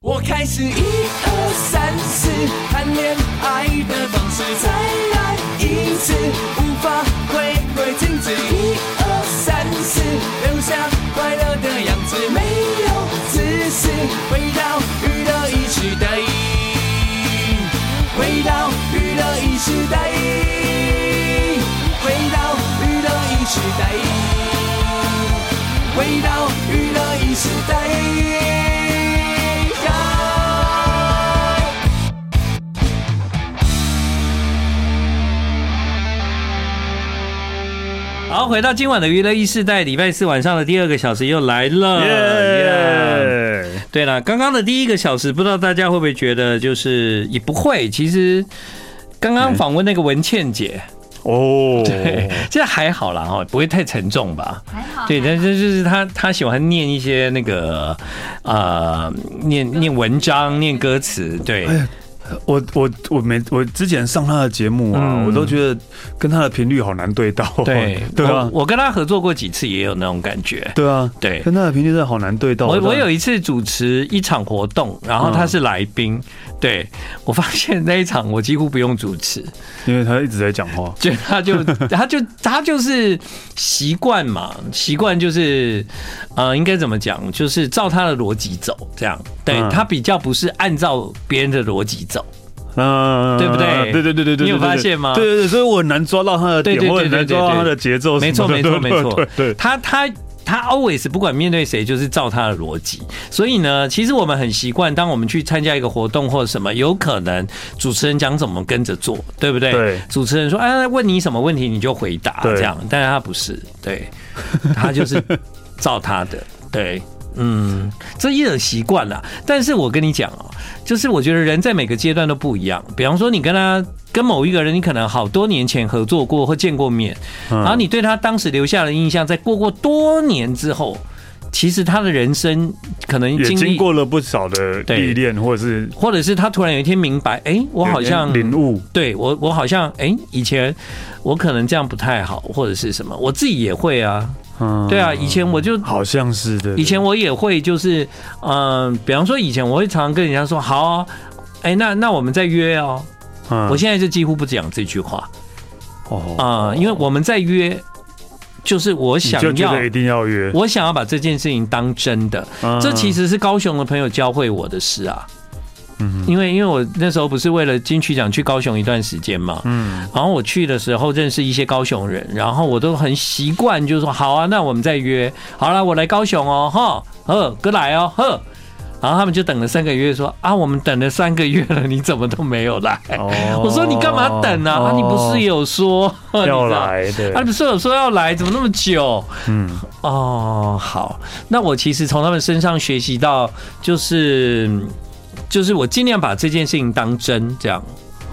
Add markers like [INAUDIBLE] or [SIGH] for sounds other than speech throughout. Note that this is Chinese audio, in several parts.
我开始一二三四谈恋爱的方式，再来一次，无法回归静止。一二三四，留下快乐的样子，没有自私，回到娱乐一时代，回到娱乐一时代，回到娱乐一时代，回到娱乐一时代。好，回到今晚的娱乐一世代，礼拜四晚上的第二个小时又来了。耶！对了，刚刚的第一个小时，不知道大家会不会觉得就是也不会。其实刚刚访问那个文倩姐哦，对，这还好啦，哈，不会太沉重吧？还好。对，但是就是他他喜欢念一些那个呃，念念文章、念歌词，对。我我我没我之前上他的节目啊，嗯、我都觉得跟他的频率好难对到。对 [LAUGHS] 对啊我，我跟他合作过几次，也有那种感觉。对啊，对，跟他的频率真的好难对到。我我有一次主持一场活动，然后他是来宾，嗯、对我发现那一场我几乎不用主持，因为他一直在讲话，就他就 [LAUGHS] 他就他就是习惯嘛，习惯就是呃，应该怎么讲，就是照他的逻辑走，这样。对，他比较不是按照别人的逻辑走。嗯，对不对？对对对对对，你有发现吗？对对对，所以我很难抓到他的点，我很难抓到他的节奏。没错没错没错，[LAUGHS] 对，他他他 always 不管面对谁，就是照他的逻辑。所以呢，其实我们很习惯，当我们去参加一个活动或者什么，有可能主持人讲怎么跟着做，对不对？对，主持人说，哎，问你什么问题你就回答这样，但是他不是，对，他就是照他的，对。嗯，这一种习惯了。但是我跟你讲哦，就是我觉得人在每个阶段都不一样。比方说，你跟他跟某一个人，你可能好多年前合作过或见过面，然后你对他当时留下的印象，在过过多年之后，其实他的人生可能经经过了不少的历练，或者是或者是他突然有一天明白，哎，我好像领悟，对我我好像哎，以前我可能这样不太好，或者是什么，我自己也会啊。嗯，对啊，以前我就好像是的。以前我也会，就是嗯，比方说以前我会常常跟人家说，好啊，哎，那那我们再约哦。嗯我现在就几乎不讲这句话。哦，啊，因为我们在约，就是我想要一定要约，我想要把这件事情当真的。这其实是高雄的朋友教会我的事啊。嗯，因为因为我那时候不是为了金曲奖去高雄一段时间嘛，嗯，然后我去的时候认识一些高雄人，然后我都很习惯，就是说好啊，那我们再约，好了，我来高雄哦，哈，呵，哥来哦，呵，然后他们就等了三个月，说啊，我们等了三个月了，你怎么都没有来？哦，我说你干嘛等啊？啊，你不是有说 [LAUGHS] 要来的？啊，你不是有说要来？怎么那么久？嗯，哦，好，那我其实从他们身上学习到就是。就是我尽量把这件事情当真，这样。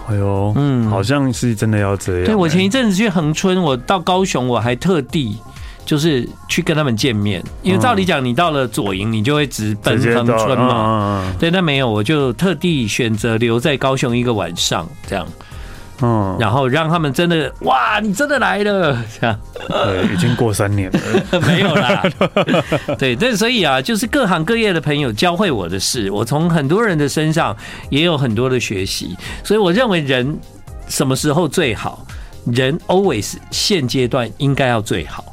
哎呦，嗯，好像是真的要这样。对，我前一阵子去恒春，我到高雄，我还特地就是去跟他们见面，因为照理讲，你到了左营，你就会直奔恒春嘛。对，但没有，我就特地选择留在高雄一个晚上，这样。嗯，然后让他们真的哇，你真的来了，这样。对，已经过三年了，[LAUGHS] 没有啦。[LAUGHS] 对，这所以啊，就是各行各业的朋友教会我的事，我从很多人的身上也有很多的学习。所以我认为人什么时候最好？人 always 现阶段应该要最好，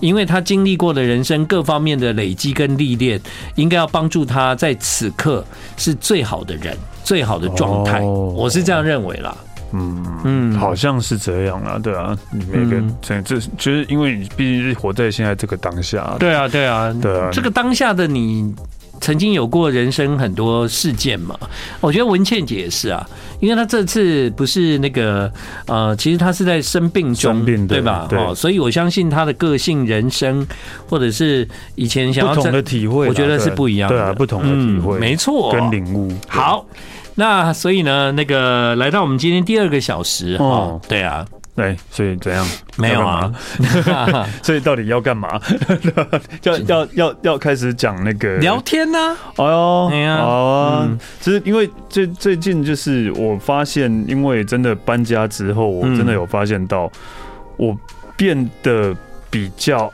因为他经历过的人生各方面的累积跟历练，应该要帮助他在此刻是最好的人，最好的状态。我是这样认为啦。嗯嗯，好像是这样啊，对啊，每个这这就是因为你毕竟是活在现在这个当下，对啊，对啊，对啊，这个当下的你曾经有过人生很多事件嘛？我觉得文倩姐也是啊，因为她这次不是那个呃，其实她是在生病中，对吧？哦，所以我相信她的个性、人生，或者是以前想要不同的体会，我觉得是不一样的，对啊，不同的体会，没错，跟领悟，好。那所以呢，那个来到我们今天第二个小时哦，对啊，对，所以怎样？没有啊，[LAUGHS] 所以到底要干嘛？[LAUGHS] 要要要要开始讲那个聊天呢？哎呦，好啊，其实因为最最近就是我发现，因为真的搬家之后，我真的有发现到我变得比较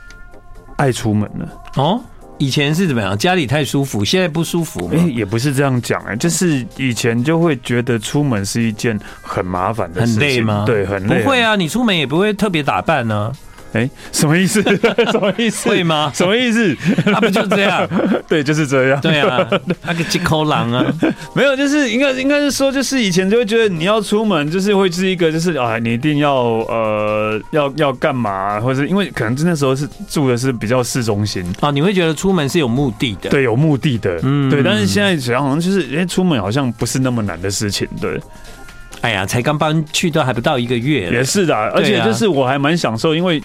爱出门了哦。以前是怎么样？家里太舒服，现在不舒服？哎、欸，也不是这样讲哎、欸，就是以前就会觉得出门是一件很麻烦的事情，很累吗？对，很累。不会啊，你出门也不会特别打扮呢、啊。哎、欸，什么意思？[LAUGHS] 什么意思？会吗？什么意思？他、啊、不就这样？[LAUGHS] 对，就是这样。对啊，那个金口狼啊，[LAUGHS] 没有，就是应该应该是说，就是以前就会觉得你要出门，就是会是一个，就是啊，你一定要呃，要要干嘛，或者是因为可能那时候是住的是比较市中心啊，你会觉得出门是有目的的，对，有目的的，嗯，对。但是现在好像好像就是，哎，出门好像不是那么难的事情，对。哎呀，才刚搬去都还不到一个月，也是的，而且就是我还蛮享受，因为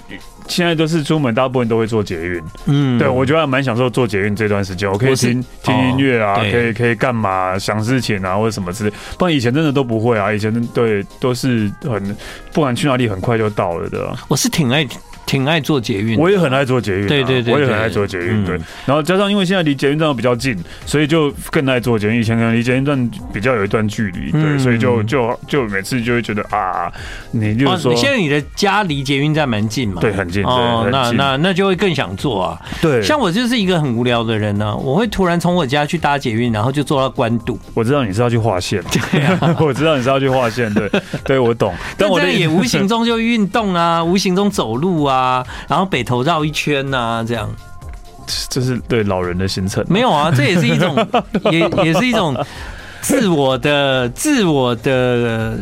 现在都是出门，大部分都会坐捷运，嗯，对，我觉得还蛮享受坐捷运这段时间，我可以听听音乐啊，可以可以干嘛想事情啊，或者什么之类，不然以前真的都不会啊，以前对都是很不管去哪里很快就到了的，我是挺爱。挺爱坐捷运，我也很爱坐捷运，啊，对对对，我也很爱坐捷运，对。然后加上因为现在离捷运站比较近，所以就更爱坐捷运。以前可能离捷运站比较有一段距离，对，所以就就就每次就会觉得啊，你就是说，现在你的家离捷运站蛮近嘛？对，很近。哦，那那那就会更想坐啊。对，像我就是一个很无聊的人呢，我会突然从我家去搭捷运，然后就坐到关渡。我知道你是要去划线，[LAUGHS] 对啊，[LAUGHS] 我知道你是要去划线，对，对我懂。[LAUGHS] 但我也无形中就运动啊，无形中走路啊，然后北头绕一圈呐、啊，这样，这是对老人的行程。没有啊，这也是一种，[LAUGHS] 也也是一种自我的、自我的。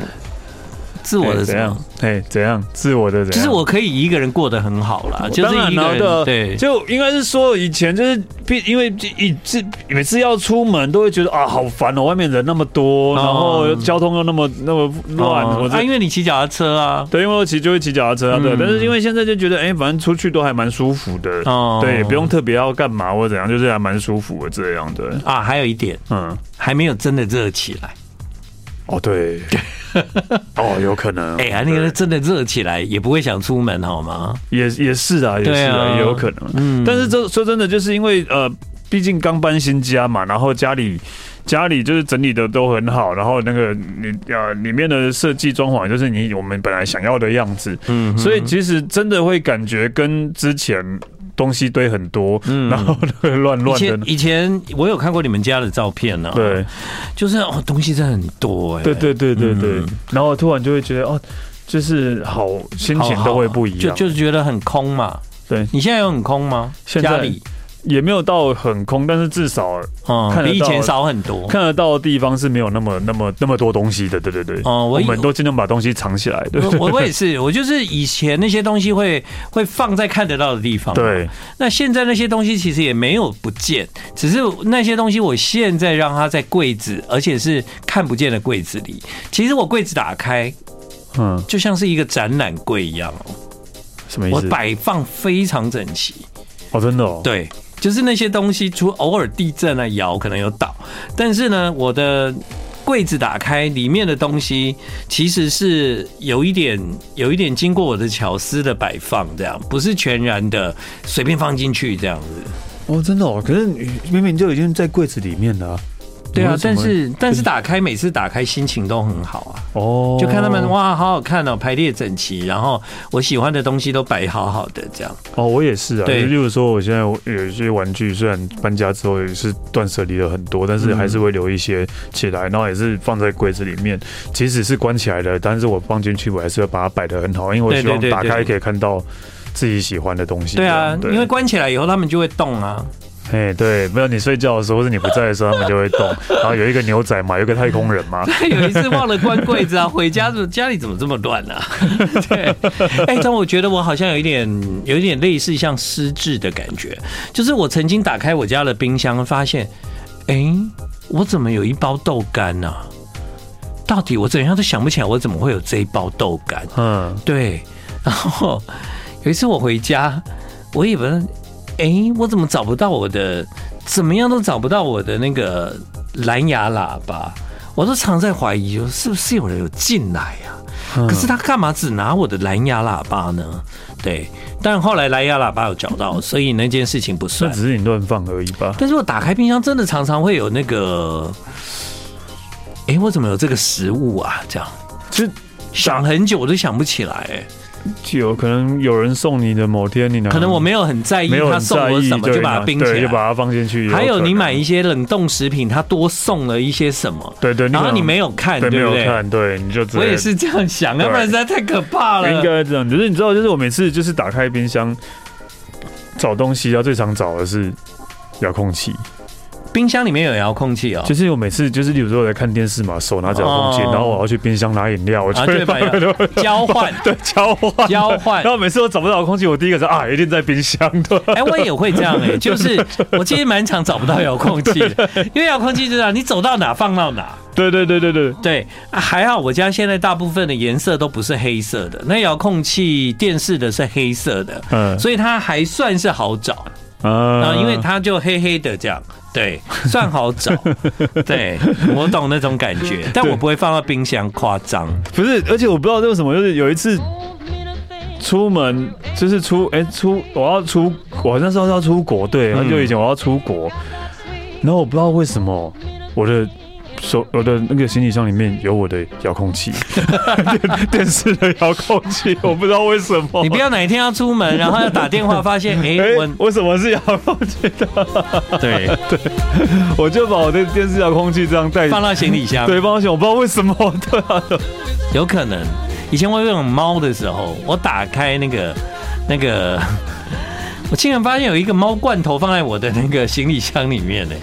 自我的怎样？哎，怎样？自我的怎样？就是我可以一个人过得很好啦，就是一个人。对，就应该是说以前就是，因为一次每次要出门都会觉得啊，好烦哦，外面人那么多，然后交通又那么那么乱。我啊，因为你骑脚踏车啊，对，因为我骑就会骑脚踏车啊，对。但是因为现在就觉得，哎，反正出去都还蛮舒服的，哦，对，也不用特别要干嘛或怎样，就是还蛮舒服的这样的。啊，还有一点，嗯，还没有真的热起来。哦，对。[LAUGHS] 哦，有可能。哎呀，那个真的热起来也不会想出门，好吗？也也是啊，也是啊，也有可能。嗯，但是这说真的，就是因为呃，毕竟刚搬新家嘛，然后家里家里就是整理的都很好，然后那个你啊里面的设计装潢就是你我们本来想要的样子。嗯，所以其实真的会感觉跟之前。东西堆很多，嗯，然后乱乱的。以前以前我有看过你们家的照片呢，对，就是哦，东西真的很多哎，对对对对对，然后突然就会觉得哦，就是好心情都会不一样，就就是觉得很空嘛。对，你现在有很空吗？家里？也没有到很空，但是至少嗯，比以前少很多。看得到的地方是没有那么那么那么多东西的，对对对。哦，我们都尽量把东西藏起来。对，我我也是，[LAUGHS] 我就是以前那些东西会会放在看得到的地方。对。那现在那些东西其实也没有不见，只是那些东西我现在让它在柜子，而且是看不见的柜子里。其实我柜子打开，嗯，就像是一个展览柜一样哦。什么意思？我摆放非常整齐。哦，真的哦。对。就是那些东西，除偶尔地震啊摇可能有倒，但是呢，我的柜子打开，里面的东西其实是有一点有一点经过我的巧思的摆放，这样不是全然的随便放进去这样子。哦，真的哦，可是明明就已经在柜子里面了。对啊，但是但是打开每次打开心情都很好啊。哦，就看他们哇，好好看哦，排列整齐，然后我喜欢的东西都摆好好的这样。哦，我也是啊。对，例如说我现在有一些玩具，虽然搬家之后也是断舍离了很多，但是还是会留一些起来，然后也是放在柜子里面。即使是关起来的，但是我放进去，我还是要把它摆的很好，因为我希望打开可以看到自己喜欢的东西。对啊，因为关起来以后，他们就会动啊。哎，对，没有你睡觉的时候或者你不在的时候，他们就会动。[LAUGHS] 然后有一个牛仔嘛，有一个太空人嘛。[LAUGHS] 有一次忘了关柜子啊，回家怎么家里怎么这么乱呢？[LAUGHS] 对，哎，但我觉得我好像有一点，有一点类似像失智的感觉。就是我曾经打开我家的冰箱，发现，哎，我怎么有一包豆干呢？到底我怎样都想不起来，我怎么会有这一包豆干？嗯，对。然后有一次我回家，我以为。哎，我怎么找不到我的？怎么样都找不到我的那个蓝牙喇叭，我都常在怀疑，是不是有人有进来呀？可是他干嘛只拿我的蓝牙喇叭呢？对，但后来蓝牙喇叭有找到，所以那件事情不算，那只是你乱放而已吧。但是我打开冰箱，真的常常会有那个，哎，我怎么有这个食物啊？这样，就想很久我都想不起来。哎，有可能有人送你的某天，你可能我没有很在意他送我什么，就把它冰起来，就把它放进去。还有你买一些冷冻食品，他多送了一些什么？对对，然后你没有看，对不对？没有看，对，你就我也是这样想，要不然实在太可怕了。应该这样，就是你知道，就是我每次就是打开冰箱找东西，要最常找的是遥控器。冰箱里面有遥控器哦，就是我每次就是，有时候我在看电视嘛，手拿着遥控器，然后我要去冰箱拿饮料，我就会交换，[LAUGHS] 对，交换，交换。然后每次我找不到遥控器，我第一个说啊，一定在冰箱。对，哎，我也会这样哎，[LAUGHS] 就是我其实蛮常找不到遥控器的，因为遥控器就这样，你走到哪放到哪。对对对对对。对，还好我家现在大部分的颜色都不是黑色的，那遥控器电视的是黑色的，嗯，所以它还算是好找啊，因为它就黑黑的这样。对，[LAUGHS] 算好找。对，我懂那种感觉，但我不会放到冰箱，夸张。不是，而且我不知道为什么，就是有一次出门，就是出哎、欸、出我要出，我那时候要出国，对，很久以前我要出国，然后我不知道为什么我的。手我的那个行李箱里面有我的遥控器，[LAUGHS] 电视的遥控器，我不知道为什么。你不要哪一天要出门，然后要打电话，发现哎，[LAUGHS] 我为什么是遥控器的？[LAUGHS] 对对，我就把我的电视遥控器这样带放到行李箱。对，放到行李箱，我不知道为什么。对啊，有可能以前我有养猫的时候，我打开那个那个。我竟然发现有一个猫罐头放在我的那个行李箱里面呢，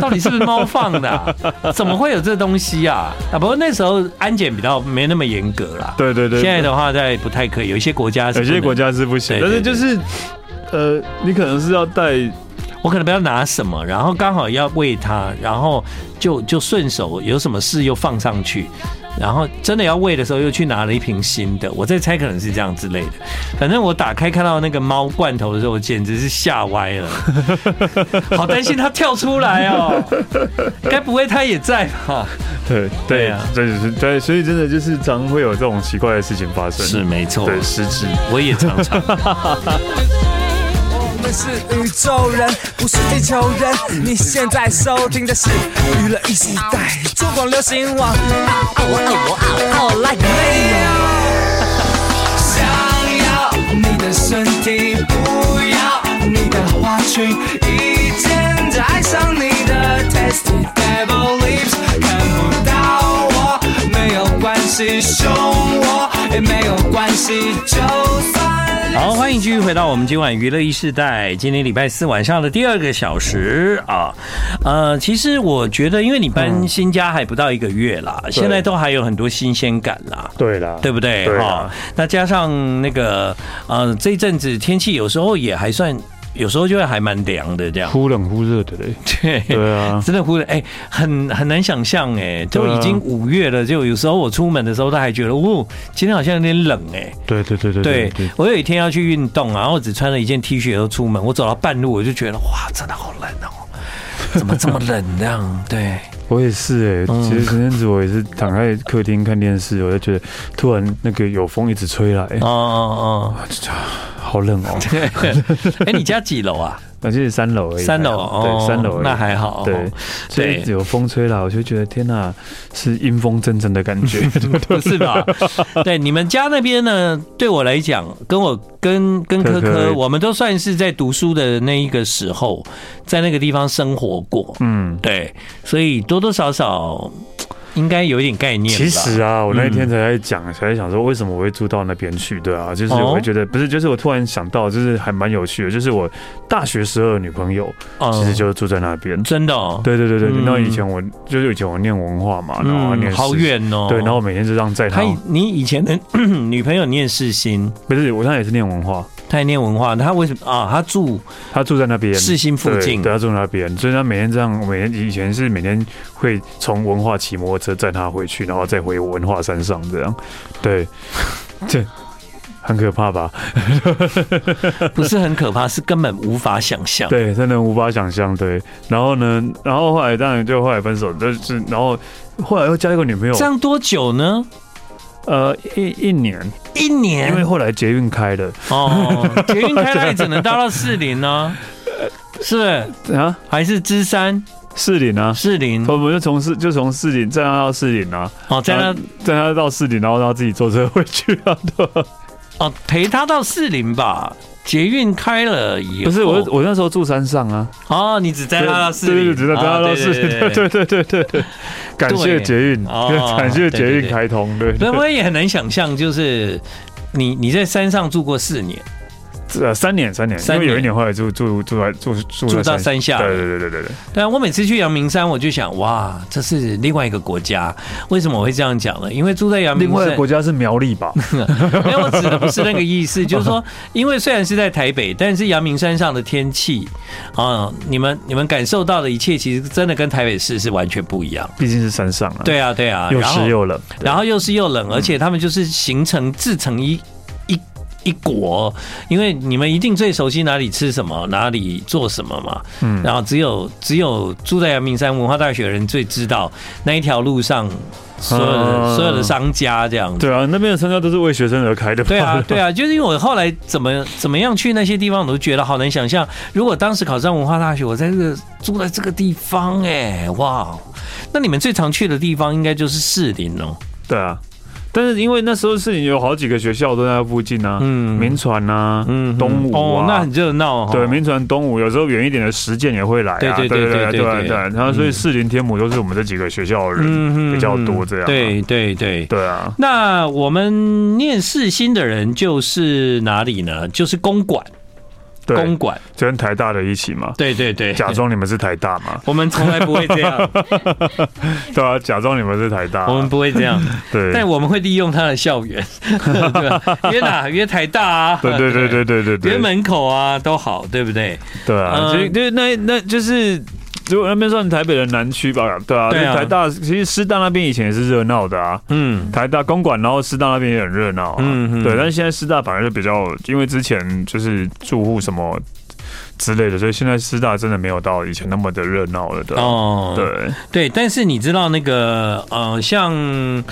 到底是不是猫放的啊？[LAUGHS] 怎么会有这东西啊？啊，不过那时候安检比较没那么严格啦。对对对，现在的话在不太可以，有一些国家是，有些国家是不行。但是就是，呃，你可能是要带，我可能不要拿什么，然后刚好要喂它，然后就就顺手有什么事又放上去。然后真的要喂的时候，又去拿了一瓶新的。我在猜，可能是这样之类的。反正我打开看到那个猫罐头的时候，我简直是吓歪了，[LAUGHS] 好担心它跳出来哦。该不会它也在吧？对对啊，对是，对，所以真的就是常会有这种奇怪的事情发生。是没错，对，失智，我也常常。是宇宙人，不是地球人。你现在收听的是娱乐一时代，中广流行网。想要你的身体，不要你的花裙，一见就爱上你的 tasty devil lips。看不到我没有关系，凶我也没有关系，就算。好，欢迎继续回到我们今晚娱乐一世代。今天礼拜四晚上的第二个小时啊，呃，其实我觉得，因为你搬新家还不到一个月啦，嗯、现在都还有很多新鲜感啦。对啦，对不对？哈，那加上那个呃，这一阵子天气有时候也还算。有时候就会还蛮凉的，这样忽冷忽热的嘞。[LAUGHS] 对对啊，真的忽冷哎，很很难想象哎，就已经五月了，就有时候我出门的时候，都还觉得哦，今天好像有点冷哎。对对对对对，我有一天要去运动，然后我只穿了一件 T 恤就出门，我走到半路我就觉得哇，真的好冷哦，怎么这么冷这样？对，我也是哎，其实前阵子我也是躺在客厅看电视，我就觉得突然那个有风一直吹来，哦哦哦。好冷哦！对，[LAUGHS] 哎，你家几楼啊？那就是三楼而已。三楼哦，对，三楼那还好。对，所以有风吹来，我就觉得天哪，是阴风阵阵的感觉，[LAUGHS] 不是吧？[LAUGHS] 对，你们家那边呢？对我来讲，跟我跟跟科科，我们都算是在读书的那一个时候，在那个地方生活过。嗯，对，所以多多少少。应该有一点概念。其实啊，我那一天才在讲，才在想说为什么我会住到那边去，对啊，就是我会觉得不是，就是我突然想到，就是还蛮有趣的，就是我大学时候的女朋友，其实就是住在那边，真的。对对对对，那以前我就是以前我念文化嘛，然后念好远哦，对，然后我每天就这样在她。你以前的 [CLEARS THROAT] 女朋友念世新，不是，我现在也是念文化。他也念文化，他为什么啊？他住他住在那边世新附近，对，他住那边，所以他每天这样，每天以前是每天会从文化骑摩托车载他回去，然后再回文化山上这样，[LAUGHS] 对，这很可怕吧？[LAUGHS] 不是很可怕，是根本无法想象，对，真的无法想象，对。然后呢，然后后来当然就后来分手，就是然后后来又交一个女朋友，这样多久呢？呃，一一年，一年，因为后来捷运开了。哦，捷运开了也只能搭到四零呢，[LAUGHS] 是？啊，还是芝山士林啊，士林，我们就从士就从士林载他到士林啊，哦，载他载他到士林，然后他自己坐车回去啊，对，哦，陪他到士林吧。捷运开了以后，不是我，我那时候住山上啊。哦，你只在他到士林，对对，只在他到士林，对对对对对对。感谢捷运，感谢捷运开通，对。那我也很难想象，就是你你在山上住过四年。[LAUGHS] 呃，三年，三年，因为有一年后来住住住在住住住到山下，对对对对对对。对啊，我每次去阳明山，我就想，哇，这是另外一个国家。为什么我会这样讲呢？因为住在阳明山，另外一个国家是苗栗吧？[LAUGHS] 没有，我指的不是那个意思，就是说，[LAUGHS] 因为虽然是在台北，但是阳明山上的天气啊，你们你们感受到的一切，其实真的跟台北市是完全不一样。毕竟是山上啊。对啊，对啊，又湿又冷，然后又湿又冷，而且他们就是形成自成一。一国，因为你们一定最熟悉哪里吃什么，哪里做什么嘛。嗯，然后只有只有住在阳明山文化大学的人最知道那一条路上所有的所有的商家这样子。对啊，那边的商家都是为学生而开的。对啊，[LAUGHS] 对啊，就是因为我后来怎么怎么样去那些地方，我都觉得好难想象。如果当时考上文化大学，我在这个住在这个地方，哎，哇，那你们最常去的地方应该就是士林哦。对啊。但是因为那时候是有好几个学校都在附近啊，嗯，民传啊，嗯，东吴啊，哦，那很热闹。对，民传、东吴，有时候远一点的实践也会来啊，对对对对对对对。然后所以四林、天母都是我们这几个学校的人比较多，这样。对对对对啊。那我们念四新的人就是哪里呢？就是公馆。公馆就跟台大的一起嘛？对对对，假装你们是台大嘛？[LAUGHS] 我们从来不会这样。[LAUGHS] 对啊，假装你们是台大，我们不会这样。[LAUGHS] 对，但我们会利用他的校园，约哪约台大啊？对对对对对对对，约门口啊都好，对不对？对啊，所以对那那就是。如果那边算台北的南区吧，对啊，对啊，台大其实师大那边以前也是热闹的啊，嗯，台大公馆，然后师大那边也很热闹，嗯，对，但是现在师大反而就比较，因为之前就是住户什么之类的，所以现在师大真的没有到以前那么的热闹了的，哦，对，对，但是你知道那个呃，像。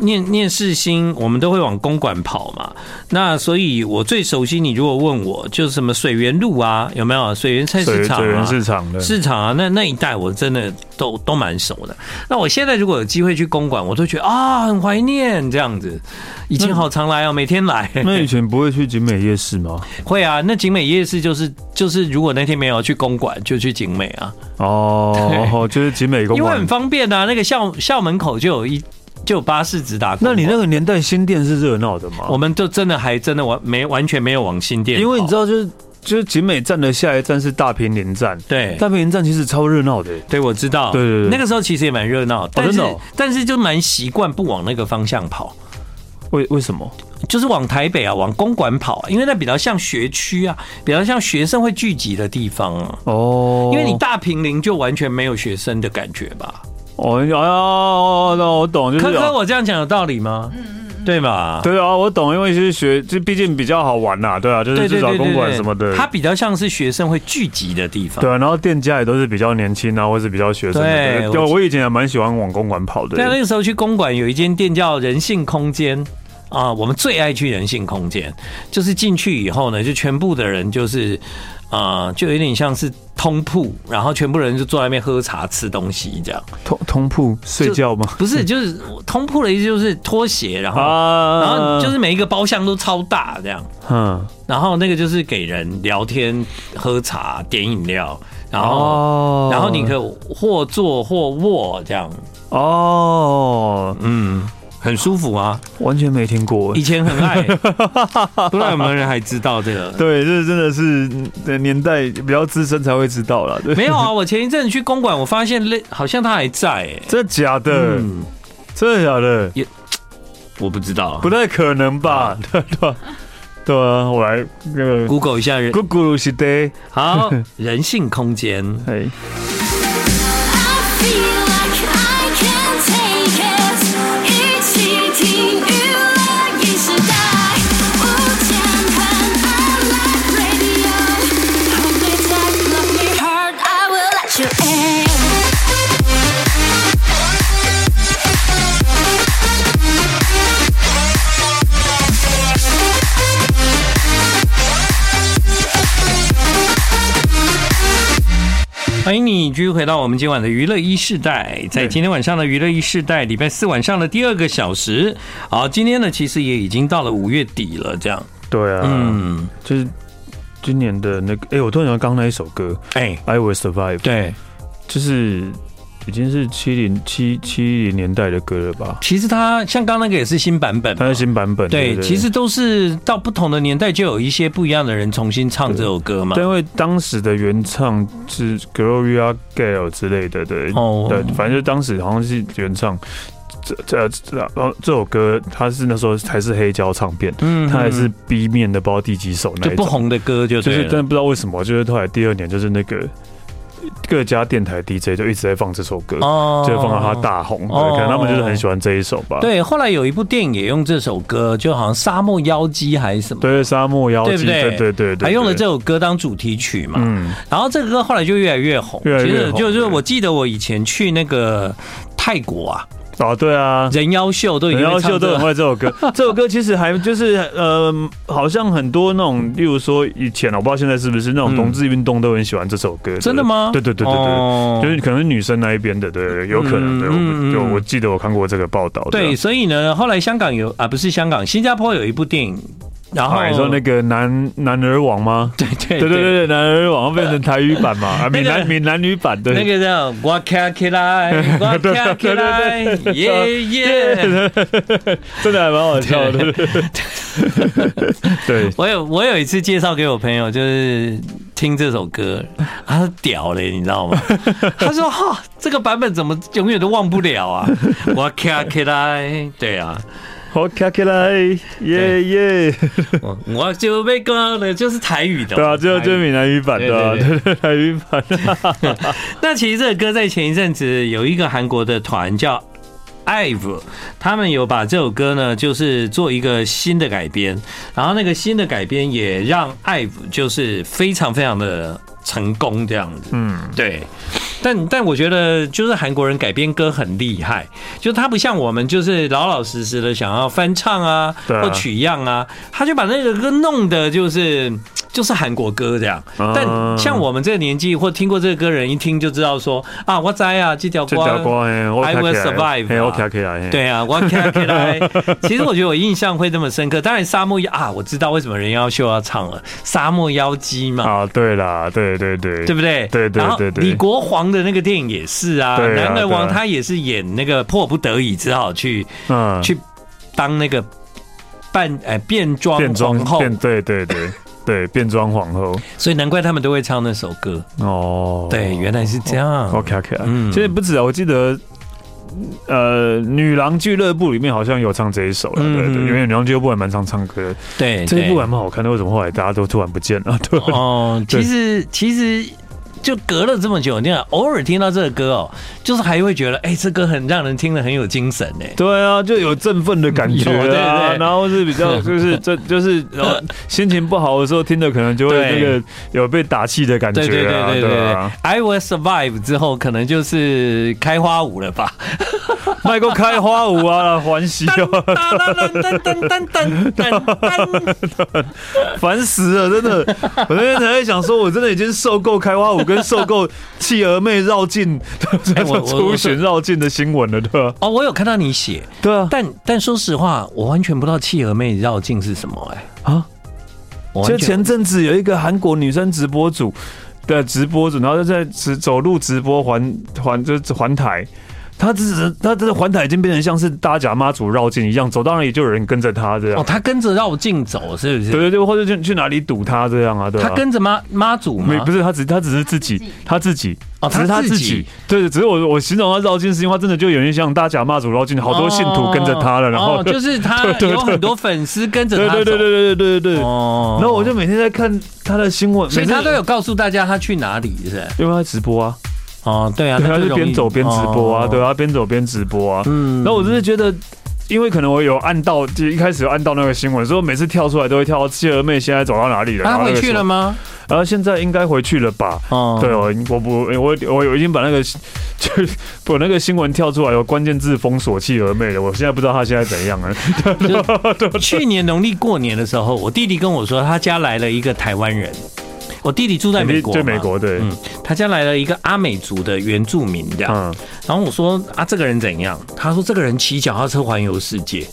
念念世新，我们都会往公馆跑嘛。那所以，我最熟悉。你如果问我，就是什么水源路啊，有没有水源菜市场啊？水源市场的市场啊，那那一带我真的都都蛮熟的。那我现在如果有机会去公馆，我都觉得啊，很怀念这样子。以前好常来哦，每天来。那以 [LAUGHS] 前不会去景美夜市吗？会啊，那景美夜市就是就是，如果那天没有去公馆，就去景美啊。哦，就是景美公馆，因为很方便啊。那个校校门口就有一。就巴士直达。那你那个年代新店是热闹的吗？我们就真的还真的完没完全没有往新店，因为你知道，就是就是景美站的下一站是大平林站。对，大平林站其实超热闹的。对，我知道。对对对，那个时候其实也蛮热闹，但是但是就蛮习惯不往那个方向跑。为为什么？就是往台北啊，往公馆跑啊，因为那比较像学区啊，比较像学生会聚集的地方啊。哦，因为你大平林就完全没有学生的感觉吧。哦，哎呀，那我懂，就是。科科，我这样讲有道理吗？嗯嗯嗯，对吧？对啊，我懂，因为是学，就毕竟比较好玩呐，对啊，就是至少公馆什么的，它比较像是学生会聚集的地方。对啊，然后店家也都是比较年轻啊，或是比较学生的。对，我以前也蛮喜欢往公馆跑的。对，那个时候去公馆有一间店叫人性空间啊，我们最爱去人性空间，就是进去以后呢，就全部的人就是。啊、呃，就有点像是通铺，然后全部人就坐在那边喝茶、吃东西这样。通通铺睡觉吗？不是，就是通铺的意思就是拖鞋，然后、啊、然后就是每一个包厢都超大这样。嗯，然后那个就是给人聊天、喝茶、点饮料，然后、哦、然后你可以或坐或卧这样。哦，嗯。很舒服啊，完全没听过。以前很爱，[LAUGHS] 不知道有没有人还知道这个？对，这真的是年代比较资深才会知道了。没有啊，我前一阵去公馆，我发现那好像他还在、欸，真的假的？嗯、真的假的？也我不知道，不太可能吧？[LAUGHS] 对对对啊，我来那个 Google 一下人，Google 是的。好，人性空间。[LAUGHS] 嘿。续回到我们今晚的娱乐一世代，在今天晚上的娱乐一世代，礼拜四晚上的第二个小时。好，今天呢，其实也已经到了五月底了，这样。对啊，嗯，就是今年的那个，哎，我突然想到刚刚那一首歌，哎，I Will Survive，对，就是。已经是七零七七零年代的歌了吧？其实它像刚那个也是新版本，它是新版本。对，其实都是到不同的年代就有一些不一样的人重新唱这首歌嘛。对，因为当时的原唱是 Gloria Gaynor 之类的，对，哦，对，反正就当时好像是原唱。这这这这首歌，它是那时候还是黑胶唱片，嗯，它还是 B 面的，不知道第几首那就不红的歌就，就是，但不知道为什么，就是后来第二年就是那个。各家电台 DJ 就一直在放这首歌，哦、就放到他大红，对，可能他们就是很喜欢这一首吧。对，后来有一部电影也用这首歌，就好像沙漠妖姬还是什么？对，沙漠妖姬，对对对对，还用了这首歌当主题曲嘛。嗯，然后这个歌后来就越来越红，越来越红。就是我记得我以前去那个泰国啊。哦，对啊，人妖秀都人妖秀都很会这首歌。[LAUGHS] 这首歌其实还就是呃，好像很多那种，例如说以前我不知道现在是不是那种同志运动都很喜欢这首歌。真的吗？对对对对对，就是可能是女生那一边的，对，有可能。对，我我记得我看过这个报道。对，所以呢，后来香港有啊，不是香港，新加坡有一部电影。然后你说那个男男儿王吗？对对对对对，男儿王变成台语版嘛？啊，[LAUGHS] 闽南闽南语版对。那个叫我卡起来，[LAUGHS] 我卡起来，耶耶，真的还蛮好笑的。对，[LAUGHS] 我有我有一次介绍给我朋友，就是听这首歌，他说屌嘞，你知道吗？他说哈，这个版本怎么永远都忘不了啊？我卡起来，对啊。好卡起来，耶耶！我就被告的，就是台语的。对啊，就就闽南语版的，啊，对对，台语版。[LAUGHS] 那其实这个歌在前一阵子有一个韩国的团叫 IVE，他们有把这首歌呢，就是做一个新的改编，然后那个新的改编也让 IVE 就是非常非常的成功这样子。嗯，对。但但我觉得就是韩国人改编歌很厉害，就他不像我们，就是老老实实的想要翻唱啊，或取样啊，他就把那个歌弄得就是就是韩国歌这样。但像我们这个年纪或听过这个歌人，一听就知道说啊，我在啊，这条歌，I will survive，对啊，我卡起来。[LAUGHS] 其实我觉得我印象会这么深刻。当然沙漠啊，我知道为什么人妖秀要唱了，沙漠妖姬嘛。啊，对啦，对对对，对不对？对对对对。李国煌。的那个电影也是啊，男儿王他也是演那个迫不得已只好去嗯去当那个扮哎变装皇后，对对对对变装皇后，所以难怪他们都会唱那首歌哦。对，原来是这样。OK OK，嗯，其实不止啊，我记得呃，女郎俱乐部里面好像有唱这一首了，对对，因为女郎俱乐部还蛮常唱歌，对，这一部还蛮好看的。为什么后来大家都突然不见了？对哦，其实其实。就隔了这么久，你看偶尔听到这个歌哦，就是还会觉得，哎，这歌很让人听了很有精神哎。对啊，就有振奋的感觉啊。[LAUGHS] 然后是比较就是这 [LAUGHS] 就是然后心情不好的时候听的，可能就会那个有被打气的感觉。对对对对对对。I will survive 之后，可能就是开花舞了吧？[LAUGHS] 迈过开花舞啊，欢喜哦！噔噔噔噔噔噔，[LAUGHS] 烦死了，真的。我那天才在想说，我真的已经受够开花舞跟。受够企鹅妹绕境，我 [LAUGHS] 初选绕境的新闻了，对吧？哦，我有看到你写，对啊。但但说实话，我完全不知道企鹅妹绕境是什么，哎啊！就前阵子有一个韩国女生直播主的直播主，然后就在直走路直播环环就是环台。他只是他这个环台已经变成像是大甲妈祖绕境一样，走到哪里就有人跟着他这样。哦，他跟着绕境走是不是？对对对，或者去去哪里堵他这样啊？对。他跟着妈妈祖吗？没，不是，他只他只是自己，他自己哦，只是他自己。对，只是我我形容他绕境是因为他真的就有点像大甲妈祖绕境，好多信徒跟着他了，然后 [LAUGHS] 就是他有很多粉丝跟着他。对对对对对对对对。哦。然后我就每天在看他的新闻，所以他都有告诉大家他去哪里，是因为他直播啊。哦，对啊，他是边走边直播啊，对啊，边走边直播啊。嗯，然后我真的觉得，因为可能我有按到，就一开始有按到那个新闻，所以每次跳出来都会跳到企鹅妹现在走到哪里了。他回去了吗？然后现在应该回去了吧？哦，对哦，我不，我我我已经把那个就 [LAUGHS] 把那个新闻跳出来，有关键字封锁企鹅妹了。我现在不知道她现在怎样了。[LAUGHS] 去年农历过年的时候，我弟弟跟我说，他家来了一个台湾人。我弟弟住在美国，对美国对，嗯，他家来了一个阿美族的原住民这样，嗯，然后我说啊，这个人怎样？他说这个人骑脚踏车环游世界。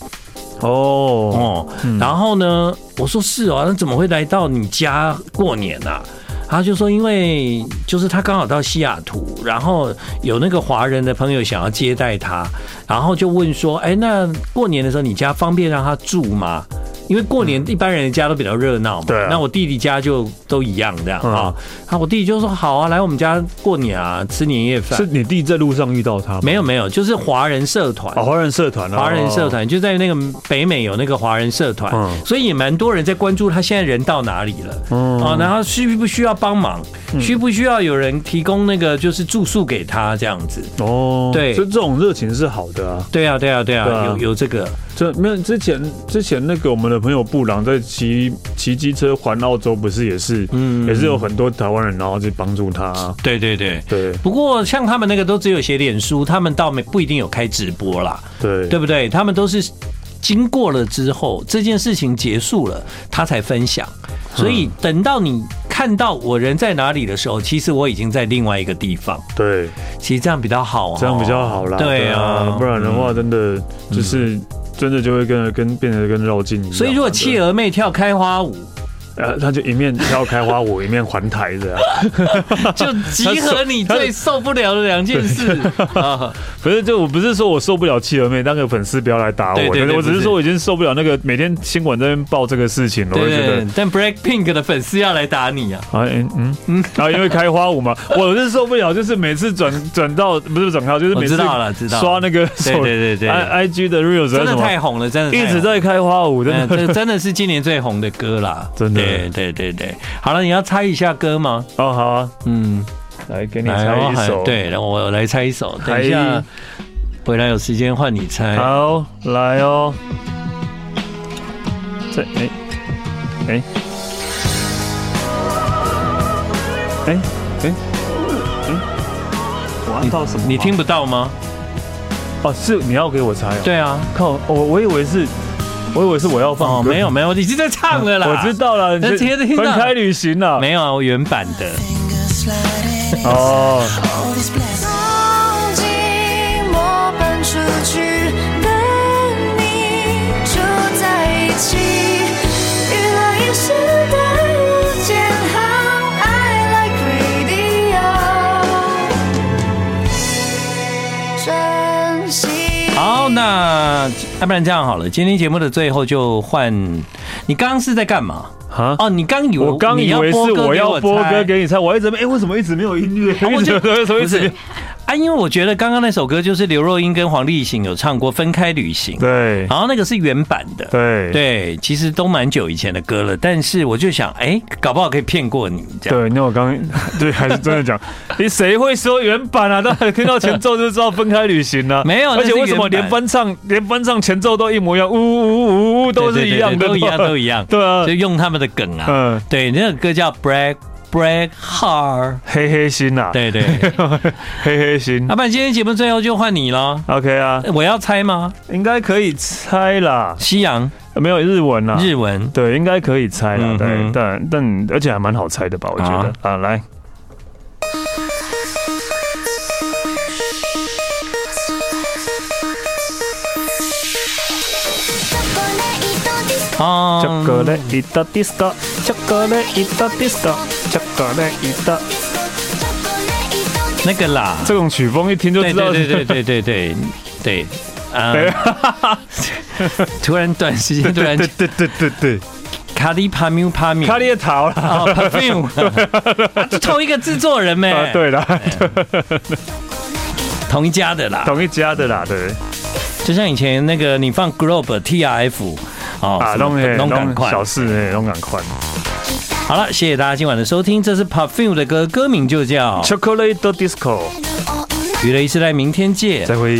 哦哦，然后呢，我说是哦，那怎么会来到你家过年啊？他就说，因为就是他刚好到西雅图，然后有那个华人的朋友想要接待他，然后就问说，哎，那过年的时候你家方便让他住吗？因为过年一般人家都比较热闹嘛，对，那我弟弟家就都一样这样啊。啊我弟弟就说好啊，来我们家过年啊，吃年夜饭。是你弟在路上遇到他吗？没有没有，就是华人社团。啊，华人社团，华人社团就在那个北美有那个华人社团，所以也蛮多人在关注他现在人到哪里了，啊，然后需不需要帮忙，需不需要有人提供那个就是住宿给他这样子。哦，对，所以这种热情是好的啊，对啊对啊对啊，有有这个。这没有之前之前那个我们的朋友布朗在骑骑机车环澳洲，不是也是，嗯，也是有很多台湾人然后去帮助他。对对对对。不过像他们那个都只有写脸书，他们倒没不一定有开直播啦。对对不对？他们都是经过了之后，这件事情结束了，他才分享。所以等到你看到我人在哪里的时候，其实我已经在另外一个地方。对，其实这样比较好，这样比较好啦。对啊，不然的话，真的就是。真的就会跟跟变得跟绕境一样。所以如果企鹅妹跳开花舞。呃，他就一面跳开花舞，一面环台这样，[LAUGHS] 就集合你最受不了的两件事 [LAUGHS] 啊。不是，就我不是说我受不了企鹅妹，那个粉丝不要来打我。对对，我只是说我已经受不了那个每天新闻在那边报这个事情了。我觉得，但 Black Pink 的粉丝要来打你啊！啊嗯嗯，然后因为开花舞嘛，[LAUGHS] 我是受不了，就是每次转转到不是转到，就是每次知道了知道刷那个对对对对 I G 的 Reels 真的太红了，真的一直在开花舞，真的真的是今年最红的歌啦，真的。对对对对，好了，你要猜一下歌吗？哦，好啊，嗯，来给你猜一首，对，然后我来猜一首，等一下回来有时间换你猜。好，来哦，这哎哎哎哎哎，我按到什么？你听不到吗？哦，是你要给我猜？对啊，靠，我我以为是。我以为是我要放哦，没有没有，已经在唱了啦。我知道了，分开旅行了，没有啊，我原版的。[LAUGHS] 哦。那要不然这样好了，今天节目的最后就换你。刚刚是在干嘛？啊？哦，你刚以为我刚以为是我要播歌给你猜，我一直哎，为什么一直没有音乐？我觉得 [LAUGHS] 什么意思？啊，因为我觉得刚刚那首歌就是刘若英跟黄立行有唱过《分开旅行》，对，然后那个是原版的，对对，其实都蛮久以前的歌了，但是我就想，哎，搞不好可以骗过你这样。对，那我刚 [LAUGHS] 对还是真的讲，[LAUGHS] 你谁会说原版啊？大家听到前奏就知道《分开旅行》了，[LAUGHS] 没有，而且为什么连翻唱连翻唱前奏都一模一样？呜呜呜呜，都是一样的，都一样，都一样，对啊，就用他们的梗啊，嗯，对，那个歌叫《Break》。Break heart，黑黑心呐，对对，[LAUGHS] 黑黑心。那不然今天节目最后就换你了，OK 啊？我要猜吗？应该可以猜啦。西洋没有日文啊？日文对，应该可以猜啦。对，但但而且还蛮好猜的吧？我觉得啊，来。啊，巧克力伊达 disco，巧克力伊达 disco，那个啦，这种曲风一听就知道，对对对对对对对，啊，[LAUGHS] [LAUGHS] 突然短时间突然，对对对对对，卡里帕米帕米，卡里也逃了，perfume，就同一个制作人呗，[LAUGHS] 对啦，同一家的啦，同一家的啦，对，就像以前那个你放 Globe T R F。哦，啊，弄弄赶快，小事哎，弄赶快。好了，谢谢大家今晚的收听，这是 Perfume 的歌，歌名就叫 Chocolate Disco。娱乐一时代，明天见，再会。